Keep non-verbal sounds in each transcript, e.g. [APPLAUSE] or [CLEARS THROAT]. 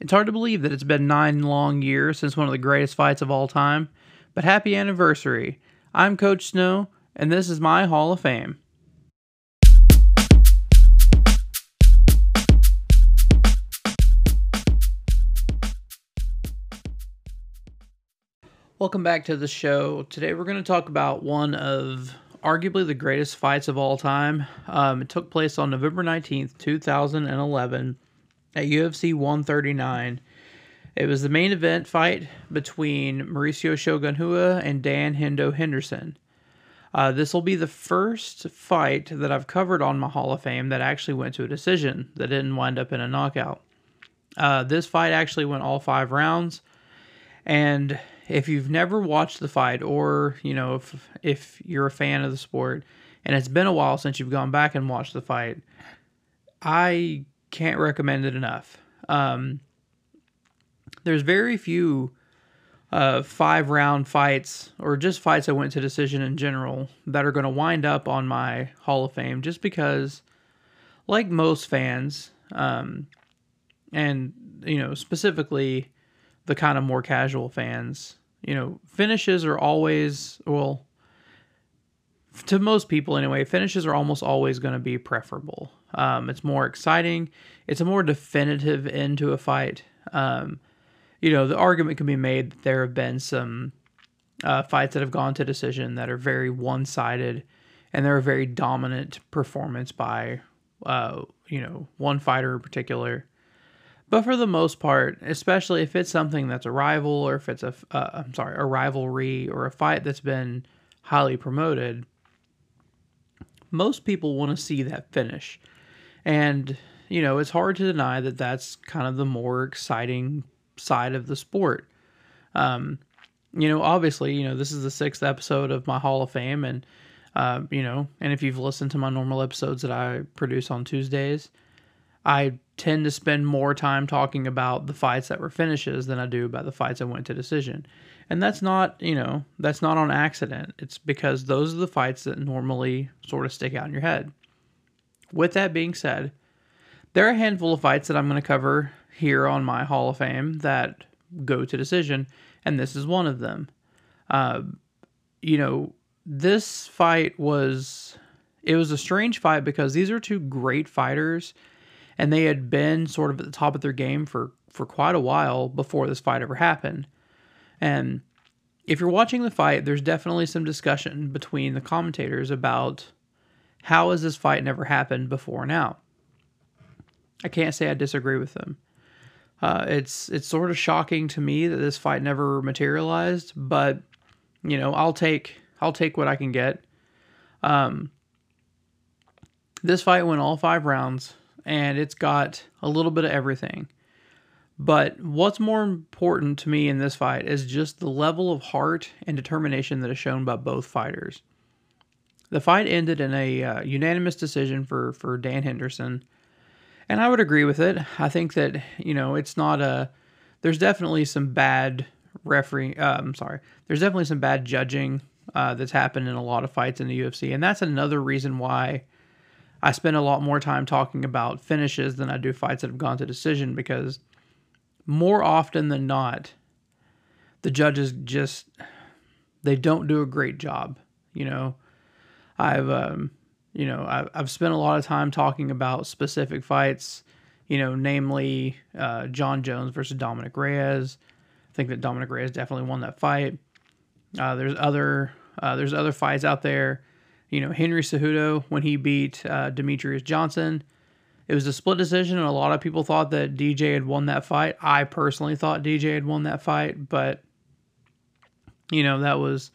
It's hard to believe that it's been nine long years since one of the greatest fights of all time, but happy anniversary. I'm Coach Snow, and this is my Hall of Fame. Welcome back to the show. Today we're going to talk about one of arguably the greatest fights of all time. Um, it took place on November 19th, 2011 at UFC 139. It was the main event fight between Mauricio Shogun Rua and Dan Hendo Henderson. Uh, this will be the first fight that I've covered on my Hall of Fame that actually went to a decision that didn't wind up in a knockout. Uh, this fight actually went all five rounds, and if you've never watched the fight, or you know if if you're a fan of the sport, and it's been a while since you've gone back and watched the fight, I can't recommend it enough. Um, there's very few uh, five round fights or just fights I went to decision in general that are going to wind up on my Hall of Fame just because, like most fans, um, and you know, specifically the kind of more casual fans, you know, finishes are always, well, to most people anyway, finishes are almost always going to be preferable. Um, it's more exciting. It's a more definitive end to a fight. Um, you know, the argument can be made that there have been some uh, fights that have gone to decision that are very one sided and they're a very dominant performance by, uh, you know, one fighter in particular. But for the most part, especially if it's something that's a rival or if it's a, uh, I'm sorry, a rivalry or a fight that's been highly promoted, most people want to see that finish. And, you know, it's hard to deny that that's kind of the more exciting side of the sport. Um, you know, obviously, you know, this is the sixth episode of my Hall of Fame. And, uh, you know, and if you've listened to my normal episodes that I produce on Tuesdays, I tend to spend more time talking about the fights that were finishes than I do about the fights that went to decision. And that's not, you know, that's not on accident. It's because those are the fights that normally sort of stick out in your head. With that being said, there are a handful of fights that I'm going to cover here on my Hall of Fame that go to decision, and this is one of them. Uh, you know, this fight was it was a strange fight because these are two great fighters, and they had been sort of at the top of their game for for quite a while before this fight ever happened. And if you're watching the fight, there's definitely some discussion between the commentators about how has this fight never happened before now. I can't say I disagree with them. Uh, it's it's sort of shocking to me that this fight never materialized, but you know I'll take I'll take what I can get. Um, this fight went all five rounds, and it's got a little bit of everything. But what's more important to me in this fight is just the level of heart and determination that is shown by both fighters. The fight ended in a uh, unanimous decision for for Dan Henderson, and I would agree with it. I think that you know it's not a. There's definitely some bad referee. Uh, I'm sorry. There's definitely some bad judging uh, that's happened in a lot of fights in the UFC, and that's another reason why I spend a lot more time talking about finishes than I do fights that have gone to decision because more often than not, the judges just they don't do a great job. You know, I've um, you know I've, I've spent a lot of time talking about specific fights. You know, namely uh, Jon Jones versus Dominick Reyes. I think that Dominick Reyes definitely won that fight. Uh, there's other uh, there's other fights out there. You know, Henry Cejudo when he beat uh, Demetrious Johnson. It was a split decision, and a lot of people thought that DJ had won that fight. I personally thought DJ had won that fight, but you know that was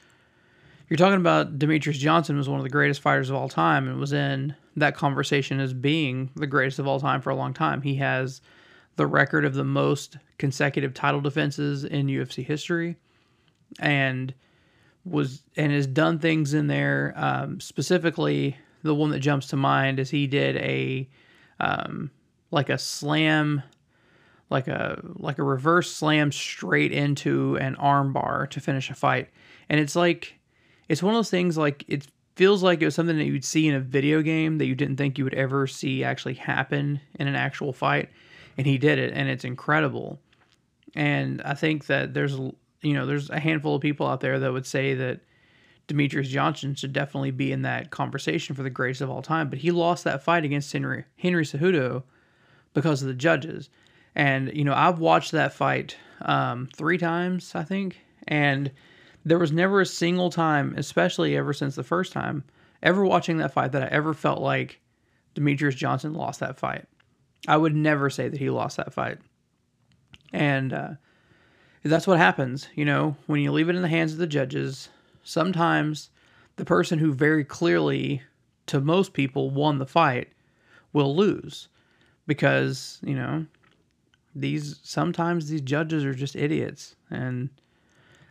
you're talking about Demetrious Johnson was one of the greatest fighters of all time and was in that conversation as being the greatest of all time for a long time. He has the record of the most consecutive title defenses in UFC history, and was and has done things in there. Um, specifically, the one that jumps to mind is he did a um, like a slam, like a like a reverse slam straight into an armbar to finish a fight, and it's like it's one of those things like it feels like it was something that you'd see in a video game that you didn't think you would ever see actually happen in an actual fight. and he did it, and it's incredible. And I think that there's you know there's a handful of people out there that would say that Demetrious Johnson should definitely be in that conversation for the greatest of all time, but he lost that fight against Henry Henry Cejudo because of the judges. And you know I've watched that fight um, three times, I think, and there was never a single time, especially ever since the first time, ever watching that fight that I ever felt like Demetrious Johnson lost that fight. I would never say that he lost that fight. And uh, that's what happens, you know, when you leave it in the hands of the judges. Sometimes the person who very clearly, to most people, won the fight will lose because, you know, these sometimes these judges are just idiots and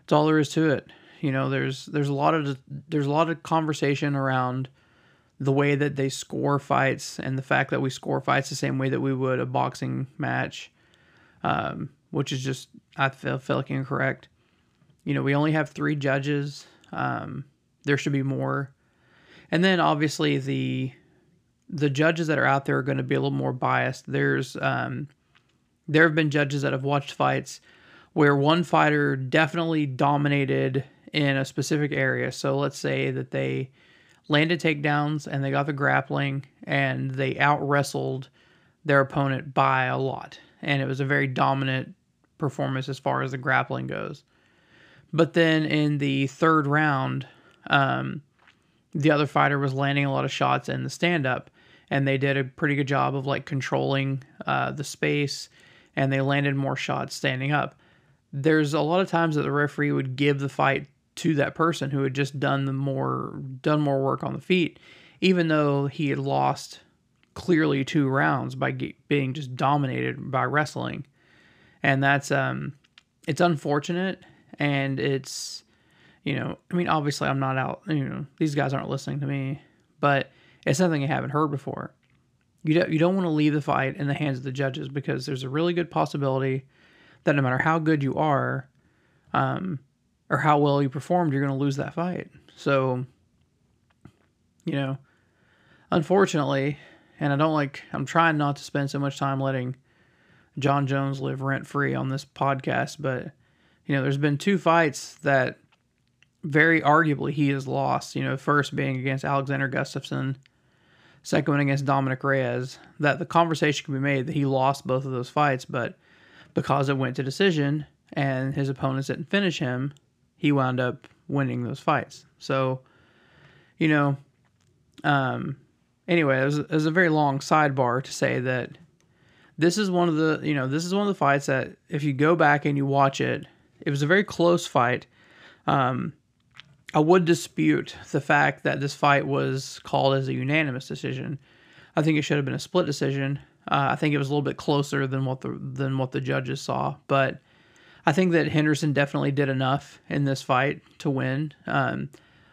that's all there is to it. You know, there's there's a lot of there's a lot of conversation around the way that they score fights and the fact that we score fights the same way that we would a boxing match, um, which is just I feel feel like incorrect. You know, we only have three judges. Um, there should be more, and then obviously the the judges that are out there are going to be a little more biased. There's um, there have been judges that have watched fights where one fighter definitely dominated in a specific area. So let's say that they landed takedowns and they got the grappling and they out wrestled their opponent by a lot. And it was a very dominant performance as far as the grappling goes. But then in the third round, um, the other fighter was landing a lot of shots in the stand up, and they did a pretty good job of like controlling uh, the space, and they landed more shots standing up. There's a lot of times that the referee would give the fight to that person who had just done the more done more work on the feet, even though he had lost clearly two rounds by being just dominated by wrestling, and that's um, it's unfortunate and it's you know I mean obviously I'm not out you know these guys aren't listening to me, but it's something I haven't heard before. You don't, you don't want to leave the fight in the hands of the judges because there's a really good possibility that no matter how good you are, um, or how well you performed, you're going to lose that fight. So, you know, unfortunately, and I don't like, I'm trying not to spend so much time letting Jon Jones live rent free on this podcast, but, you know, there's been two fights that very arguably he has lost. You know, first being against Alexander Gustafsson, second one against Dominick Reyes. That the conversation can be made that he lost both of those fights, but because it went to decision and his opponents didn't finish him, he wound up winning those fights. So, you know, um, anyway, it was, it was a very long sidebar to say that this is one of the, you know, this is one of the fights that if you go back and you watch it, it was a very close fight. Um, I would dispute the fact that this fight was called as a unanimous decision. I think it should have been a split decision. Uh, I think it was a little bit closer than what the than what the judges saw, but I think that Henderson definitely did enough in this fight to win. Um,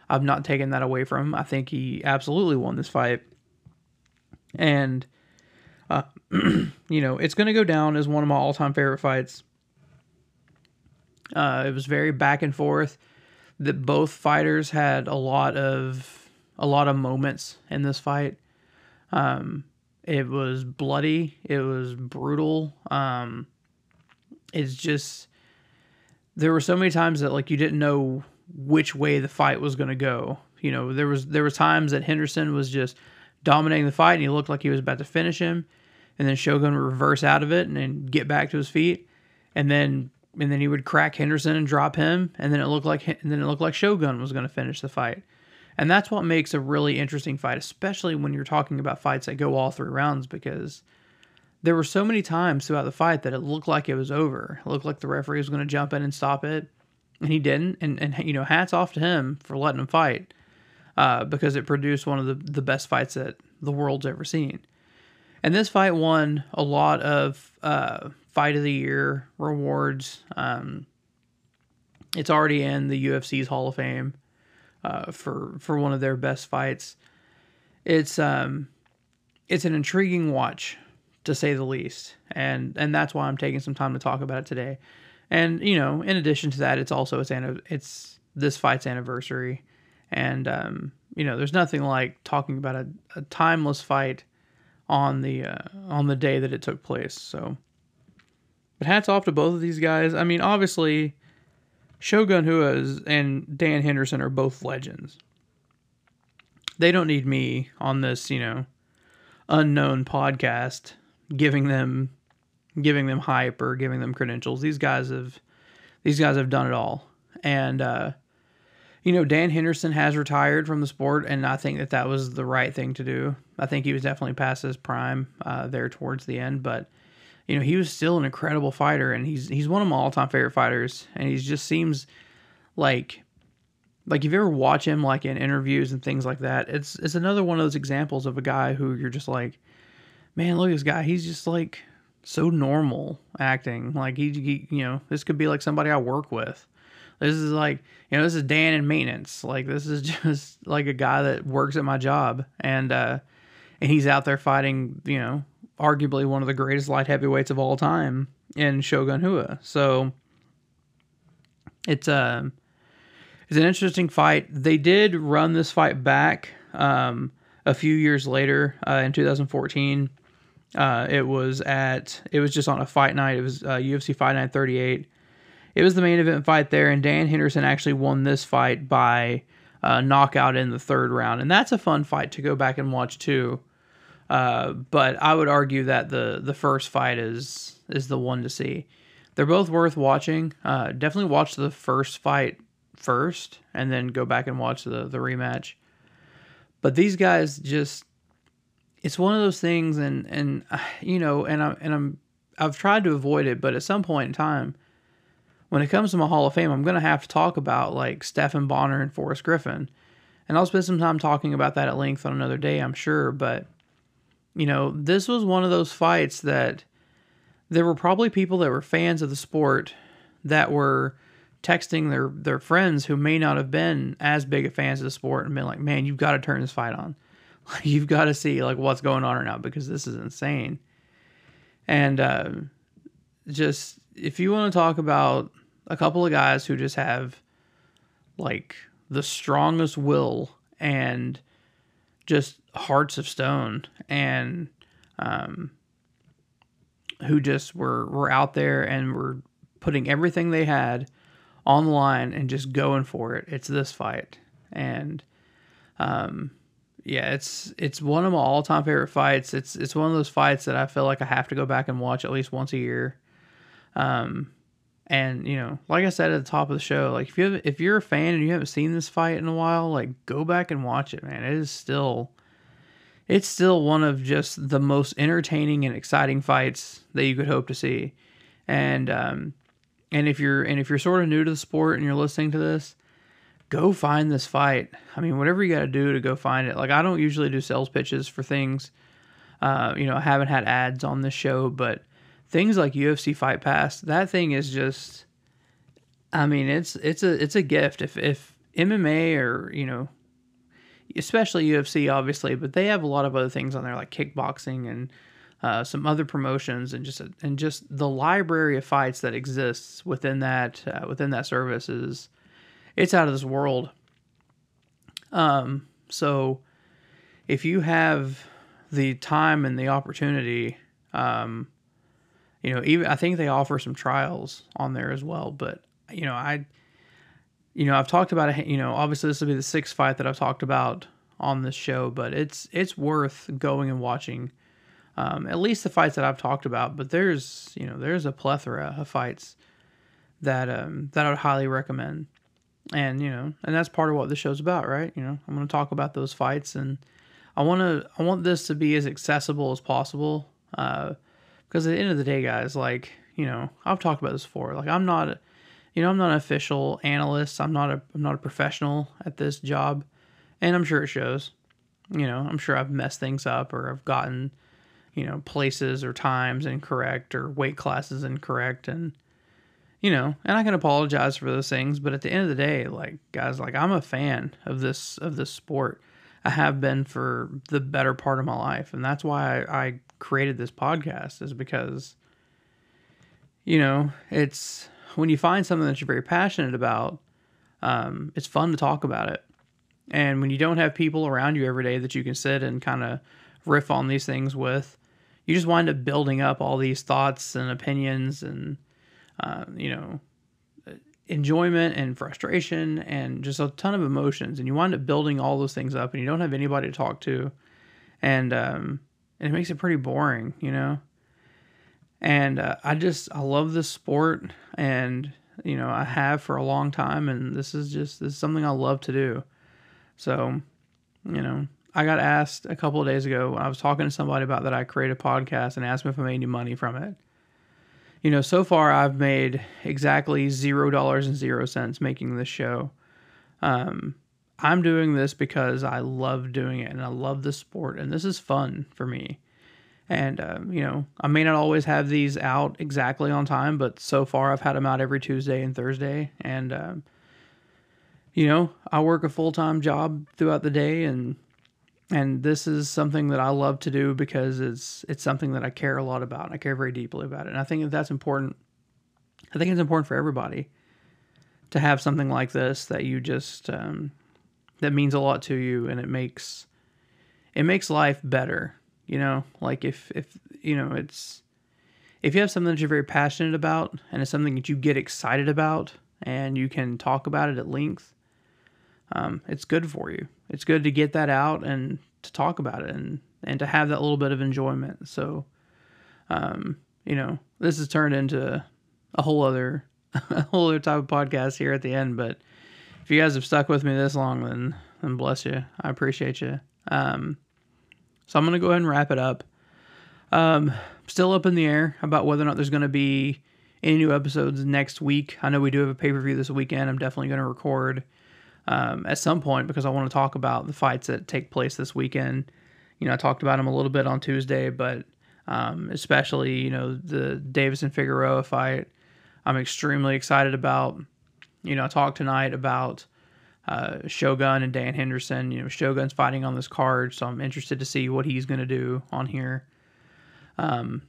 I've not taken that away from him. I think he absolutely won this fight. And, uh, [CLEARS THROAT] you know, it's going to go down as one of my all time favorite fights. Uh, it was very back and forth. That both fighters had a lot of a lot of moments in this fight. Um, it was bloody. It was brutal. Um, it's just there were so many times that like you didn't know which way the fight was going to go. You know, there was there was times that Henderson was just dominating the fight and he looked like he was about to finish him, and then Shogun would reverse out of it and then get back to his feet, and then and then he would crack Henderson and drop him, and then it looked like and then it looked like Shogun was going to finish the fight. And that's what makes a really interesting fight, especially when you're talking about fights that go all three rounds, because there were so many times throughout the fight that it looked like it was over. It looked like the referee was going to jump in and stop it, and he didn't. And and you know, hats off to him for letting him fight, uh, because it produced one of the the best fights that the world's ever seen. And this fight won a lot of uh, fight of the year rewards. Um, it's already in the UFC's Hall of Fame uh, for for one of their best fights. It's um, it's an intriguing watch to say the least. And and that's why I'm taking some time to talk about it today. And you know, in addition to that, it's also it's it's this fight's anniversary, and um, you know, there's nothing like talking about a, a timeless fight on the uh, on the day that it took place. So But hats off to both of these guys. I mean, obviously, Shogun Rua and Dan Henderson are both legends. They don't need me on this, you know, unknown podcast giving them giving them hype or giving them credentials. These guys have these guys have done it all. And uh you know, Dan Henderson has retired from the sport, and I think that that was the right thing to do. I think he was definitely past his prime uh, there towards the end, but you know, he was still an incredible fighter, and he's he's one of my all time favorite fighters, and he just seems like like if you ever watch him like in interviews and things like that, it's it's another one of those examples of a guy who you're just like, man, look at this guy, he's just like so normal acting, like he, he you know, this could be like somebody I work with this is like, you know, this is Dan in maintenance. Like this is [LAUGHS] just like a guy that works at my job and uh and he's out there fighting, you know, arguably one of the greatest light heavyweights of all time in Shogun Rua. So it's uh it's an interesting fight. They did run this fight back um a few years later uh, in 2014. Uh, it was at it was just on a fight night. It was uh, UFC Fight Night 38 it was the main event fight there, and Dan Henderson actually won this fight by uh, knockout in the third round, and that's a fun fight to go back and watch too. Uh, but I would argue that the the first fight is is the one to see. They're both worth watching. Uh, definitely watch the first fight first, and then go back and watch the the rematch. But these guys just it's one of those things and and you know and I and I'm I've tried to avoid it but at some point in time when it comes to my Hall of Fame, I'm going to have to talk about like Stephan Bonnar and Forrest Griffin. And I'll spend some time talking about that at length on another day, I'm sure. But, you know, this was one of those fights that there were probably people that were fans of the sport that were texting their, their friends who may not have been as big of fans of the sport and been like, man, you've got to turn this fight on. [LAUGHS] you've got to see like what's going on right now because this is insane. And uh, just if you want to talk about a couple of guys who just have like the strongest will and just hearts of stone and um, who just were were out there and were putting everything they had on the line and just going for it. It's this fight. And um yeah, it's it's one of my all time favorite fights. It's it's one of those fights that I feel like I have to go back and watch at least once a year. Um, and you know, like I said at the top of the show, like if you have, if you're a fan and you haven't seen this fight in a while, like go back and watch it, man. It is still, it's still one of just the most entertaining and exciting fights that you could hope to see. And um, and if you're and if you're sort of new to the sport and you're listening to this, go find this fight. I mean, whatever you got to do to go find it. Like I don't usually do sales pitches for things. Uh, you know, I haven't had ads on this show, but things like UFC Fight Pass, that thing is just I mean, it's it's a it's a gift if if MMA or, you know, especially UFC obviously, but they have a lot of other things on there like kickboxing and uh, some other promotions and just and just the library of fights that exists within that uh, within that service is it's out of this world. Um, so if you have the time and the opportunity, um, you know, even I think they offer some trials on there as well. But you know, I, you know, I've talked about it. You know, obviously this will be the sixth fight that I've talked about on this show, but it's it's worth going and watching. Um, at least the fights that I've talked about, but there's you know there's a plethora of fights that um, that I would highly recommend, and you know, and that's part of what the show's about, right? You know, I'm going to talk about those fights, and I want to I want this to be as accessible as possible. Uh, because at the end of the day, guys, like you know, I've talked about this before. Like I'm not, you know, I'm not an official analyst. I'm not a I'm not a professional at this job, and I'm sure it shows. You know, I'm sure I've messed things up or I've gotten, you know, places or times incorrect or weight classes incorrect, and you know, and I can apologize for those things. But at the end of the day, like guys, like I'm a fan of this of this sport. I have been for the better part of my life, and that's why I, I created this podcast is because you know it's when you find something that you're very passionate about um, it's fun to talk about it. And when you don't have people around you every day that you can sit and kind of riff on these things with you just wind up building up all these thoughts and opinions and uh, you know enjoyment and frustration and just a ton of emotions. And you wind up building all those things up and you don't have anybody to talk to. And um and it makes it pretty boring you know? And uh, i just i love this sport and you know i have for a long time and this is just this is something i love to do. So you know i got asked a couple of days ago when i was talking to somebody about that i create a podcast and asked me if i made any money from it. You know, so far I've made exactly zero dollars and zero cents making this show. Um, I'm doing this because I love doing it and I love the sport and this is fun for me. And, um, you know, I may not always have these out exactly on time, but so far I've had them out every Tuesday and Thursday. And, um, you know, I work a full time job throughout the day and and this is something that I love to do because it's it's something that I care a lot about. I care very deeply about it, and I think that that's important. I think it's important for everybody to have something like this that you just um, that means a lot to you, and it makes it makes life better. You know, like if if you know it's if you have something that you're very passionate about and it's something that you get excited about and you can talk about it at length, um, it's good for you it's good to get that out and to talk about it and and to have that little bit of enjoyment. So, um, you know, this has turned into a whole other [LAUGHS] a whole other type of podcast here at the end. But if you guys have stuck with me this long, then then bless you. I appreciate you. Um, so I'm gonna go ahead and wrap it up. Um, still up in the air about whether or not there's gonna be any new episodes next week. I know we do have a pay per view this weekend. I'm definitely gonna record um, at some point because I want to talk about the fights that take place this weekend. You know, I talked about them a little bit on Tuesday, but um, especially you know the Deiveson Figueiredo fight. I'm extremely excited about. You know, I talked tonight about uh, Shogun and Dan Henderson. You know, Shogun's fighting on this card, so I'm interested to see what he's going to do on here. Um,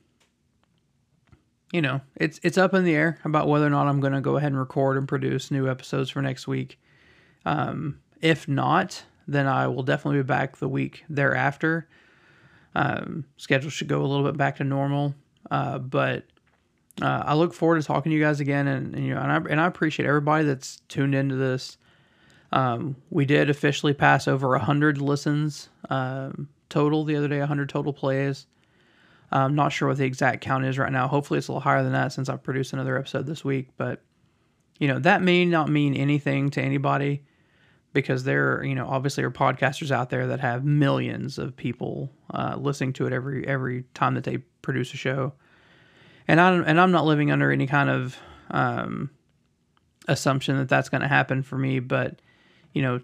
you know, it's it's up in the air about whether or not I'm going to go ahead and record and produce new episodes for next week. Um, if not, then I will definitely be back the week thereafter. Um, schedule should go a little bit back to normal, uh, but uh, I look forward to talking to you guys again, and, and you know, and I, and I, appreciate everybody that's tuned into this. Um, we did officially pass over hundred listens um, total the other day, hundred total plays. I'm not sure what the exact count is right now. Hopefully, it's a little higher than that since I've produced another episode this week. But you know, that may not mean anything to anybody because there, you know, obviously are podcasters out there that have millions of people uh, listening to it every every time that they produce a show, and I'm and I'm not living under any kind of um, assumption that that's going to happen for me, but you know,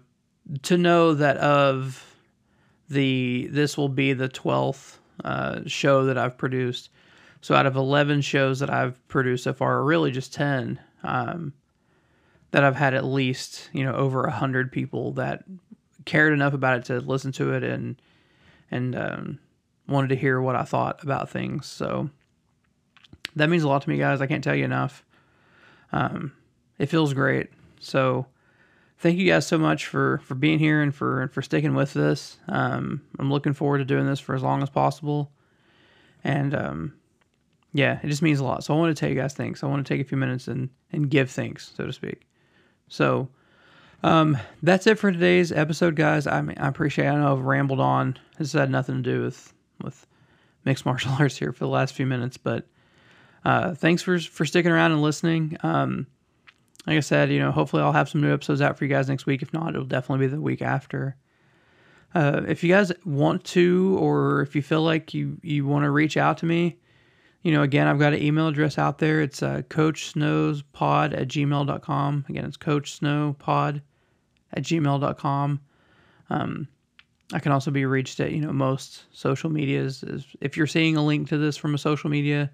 to know that of the this will be the twelfth uh, show that I've produced. So out of eleven shows that I've produced so far, or really just ten. Um, that I've had at least you know over a hundred people that cared enough about it to listen to it and and um, wanted to hear what I thought about things. So that means a lot to me, guys. I can't tell you enough. Um, it feels great. So thank you guys so much for for being here and for for sticking with this. Um, I'm looking forward to doing this for as long as possible. And um, yeah, it just means a lot. So I want to tell you guys thanks. I want to take a few minutes and and give thanks, so to speak. So um, that's it for today's episode, guys. I mean, I appreciate. It. I know I've rambled on. This had nothing to do with with mixed martial [LAUGHS] arts here for the last few minutes, but uh, thanks for for sticking around and listening. Um, like I said, you know, hopefully I'll have some new episodes out for you guys next week. If not, it'll definitely be the week after. Uh, if you guys want to, or if you feel like you you want to reach out to me, you know, again, I've got an email address out there. It's uh, coachsnowspod at gmail.com. Again, it's coachsnowpod at gmail.com. Um, I can also be reached at, you know, most social medias. If you're seeing a link to this from a social media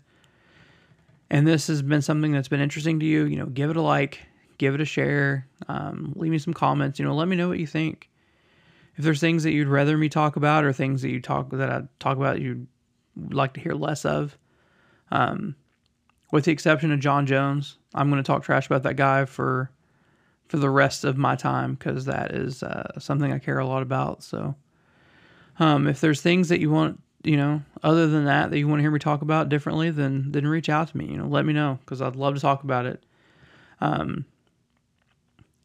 and this has been something that's been interesting to you, you know, give it a like, give it a share, um, leave me some comments, you know, let me know what you think. If there's things that you'd rather me talk about or things that you talk that I talk about you'd like to hear less of, um, with the exception of Jon Jones, I'm going to talk trash about that guy for for the rest of my time because that is uh, something I care a lot about. So, um, if there's things that you want you know, other than that, that you want to hear me talk about differently, then then reach out to me. You know, let me know because I'd love to talk about it. Um,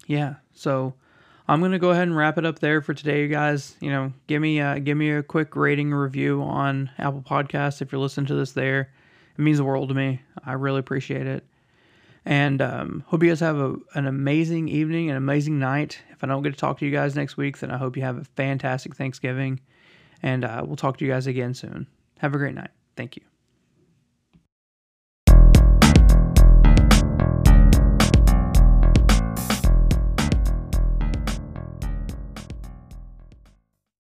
yeah. So I'm gonna go ahead and wrap it up there for today, you guys. You know, give me uh, give me a quick rating review on Apple Podcasts if you're listening to this there. It means the world to me. I really appreciate it. And um, hope you guys have a, an amazing evening, an amazing night. If I don't get to talk to you guys next week, then I hope you have a fantastic Thanksgiving. And uh, we'll talk to you guys again soon. Have a great night. Thank you.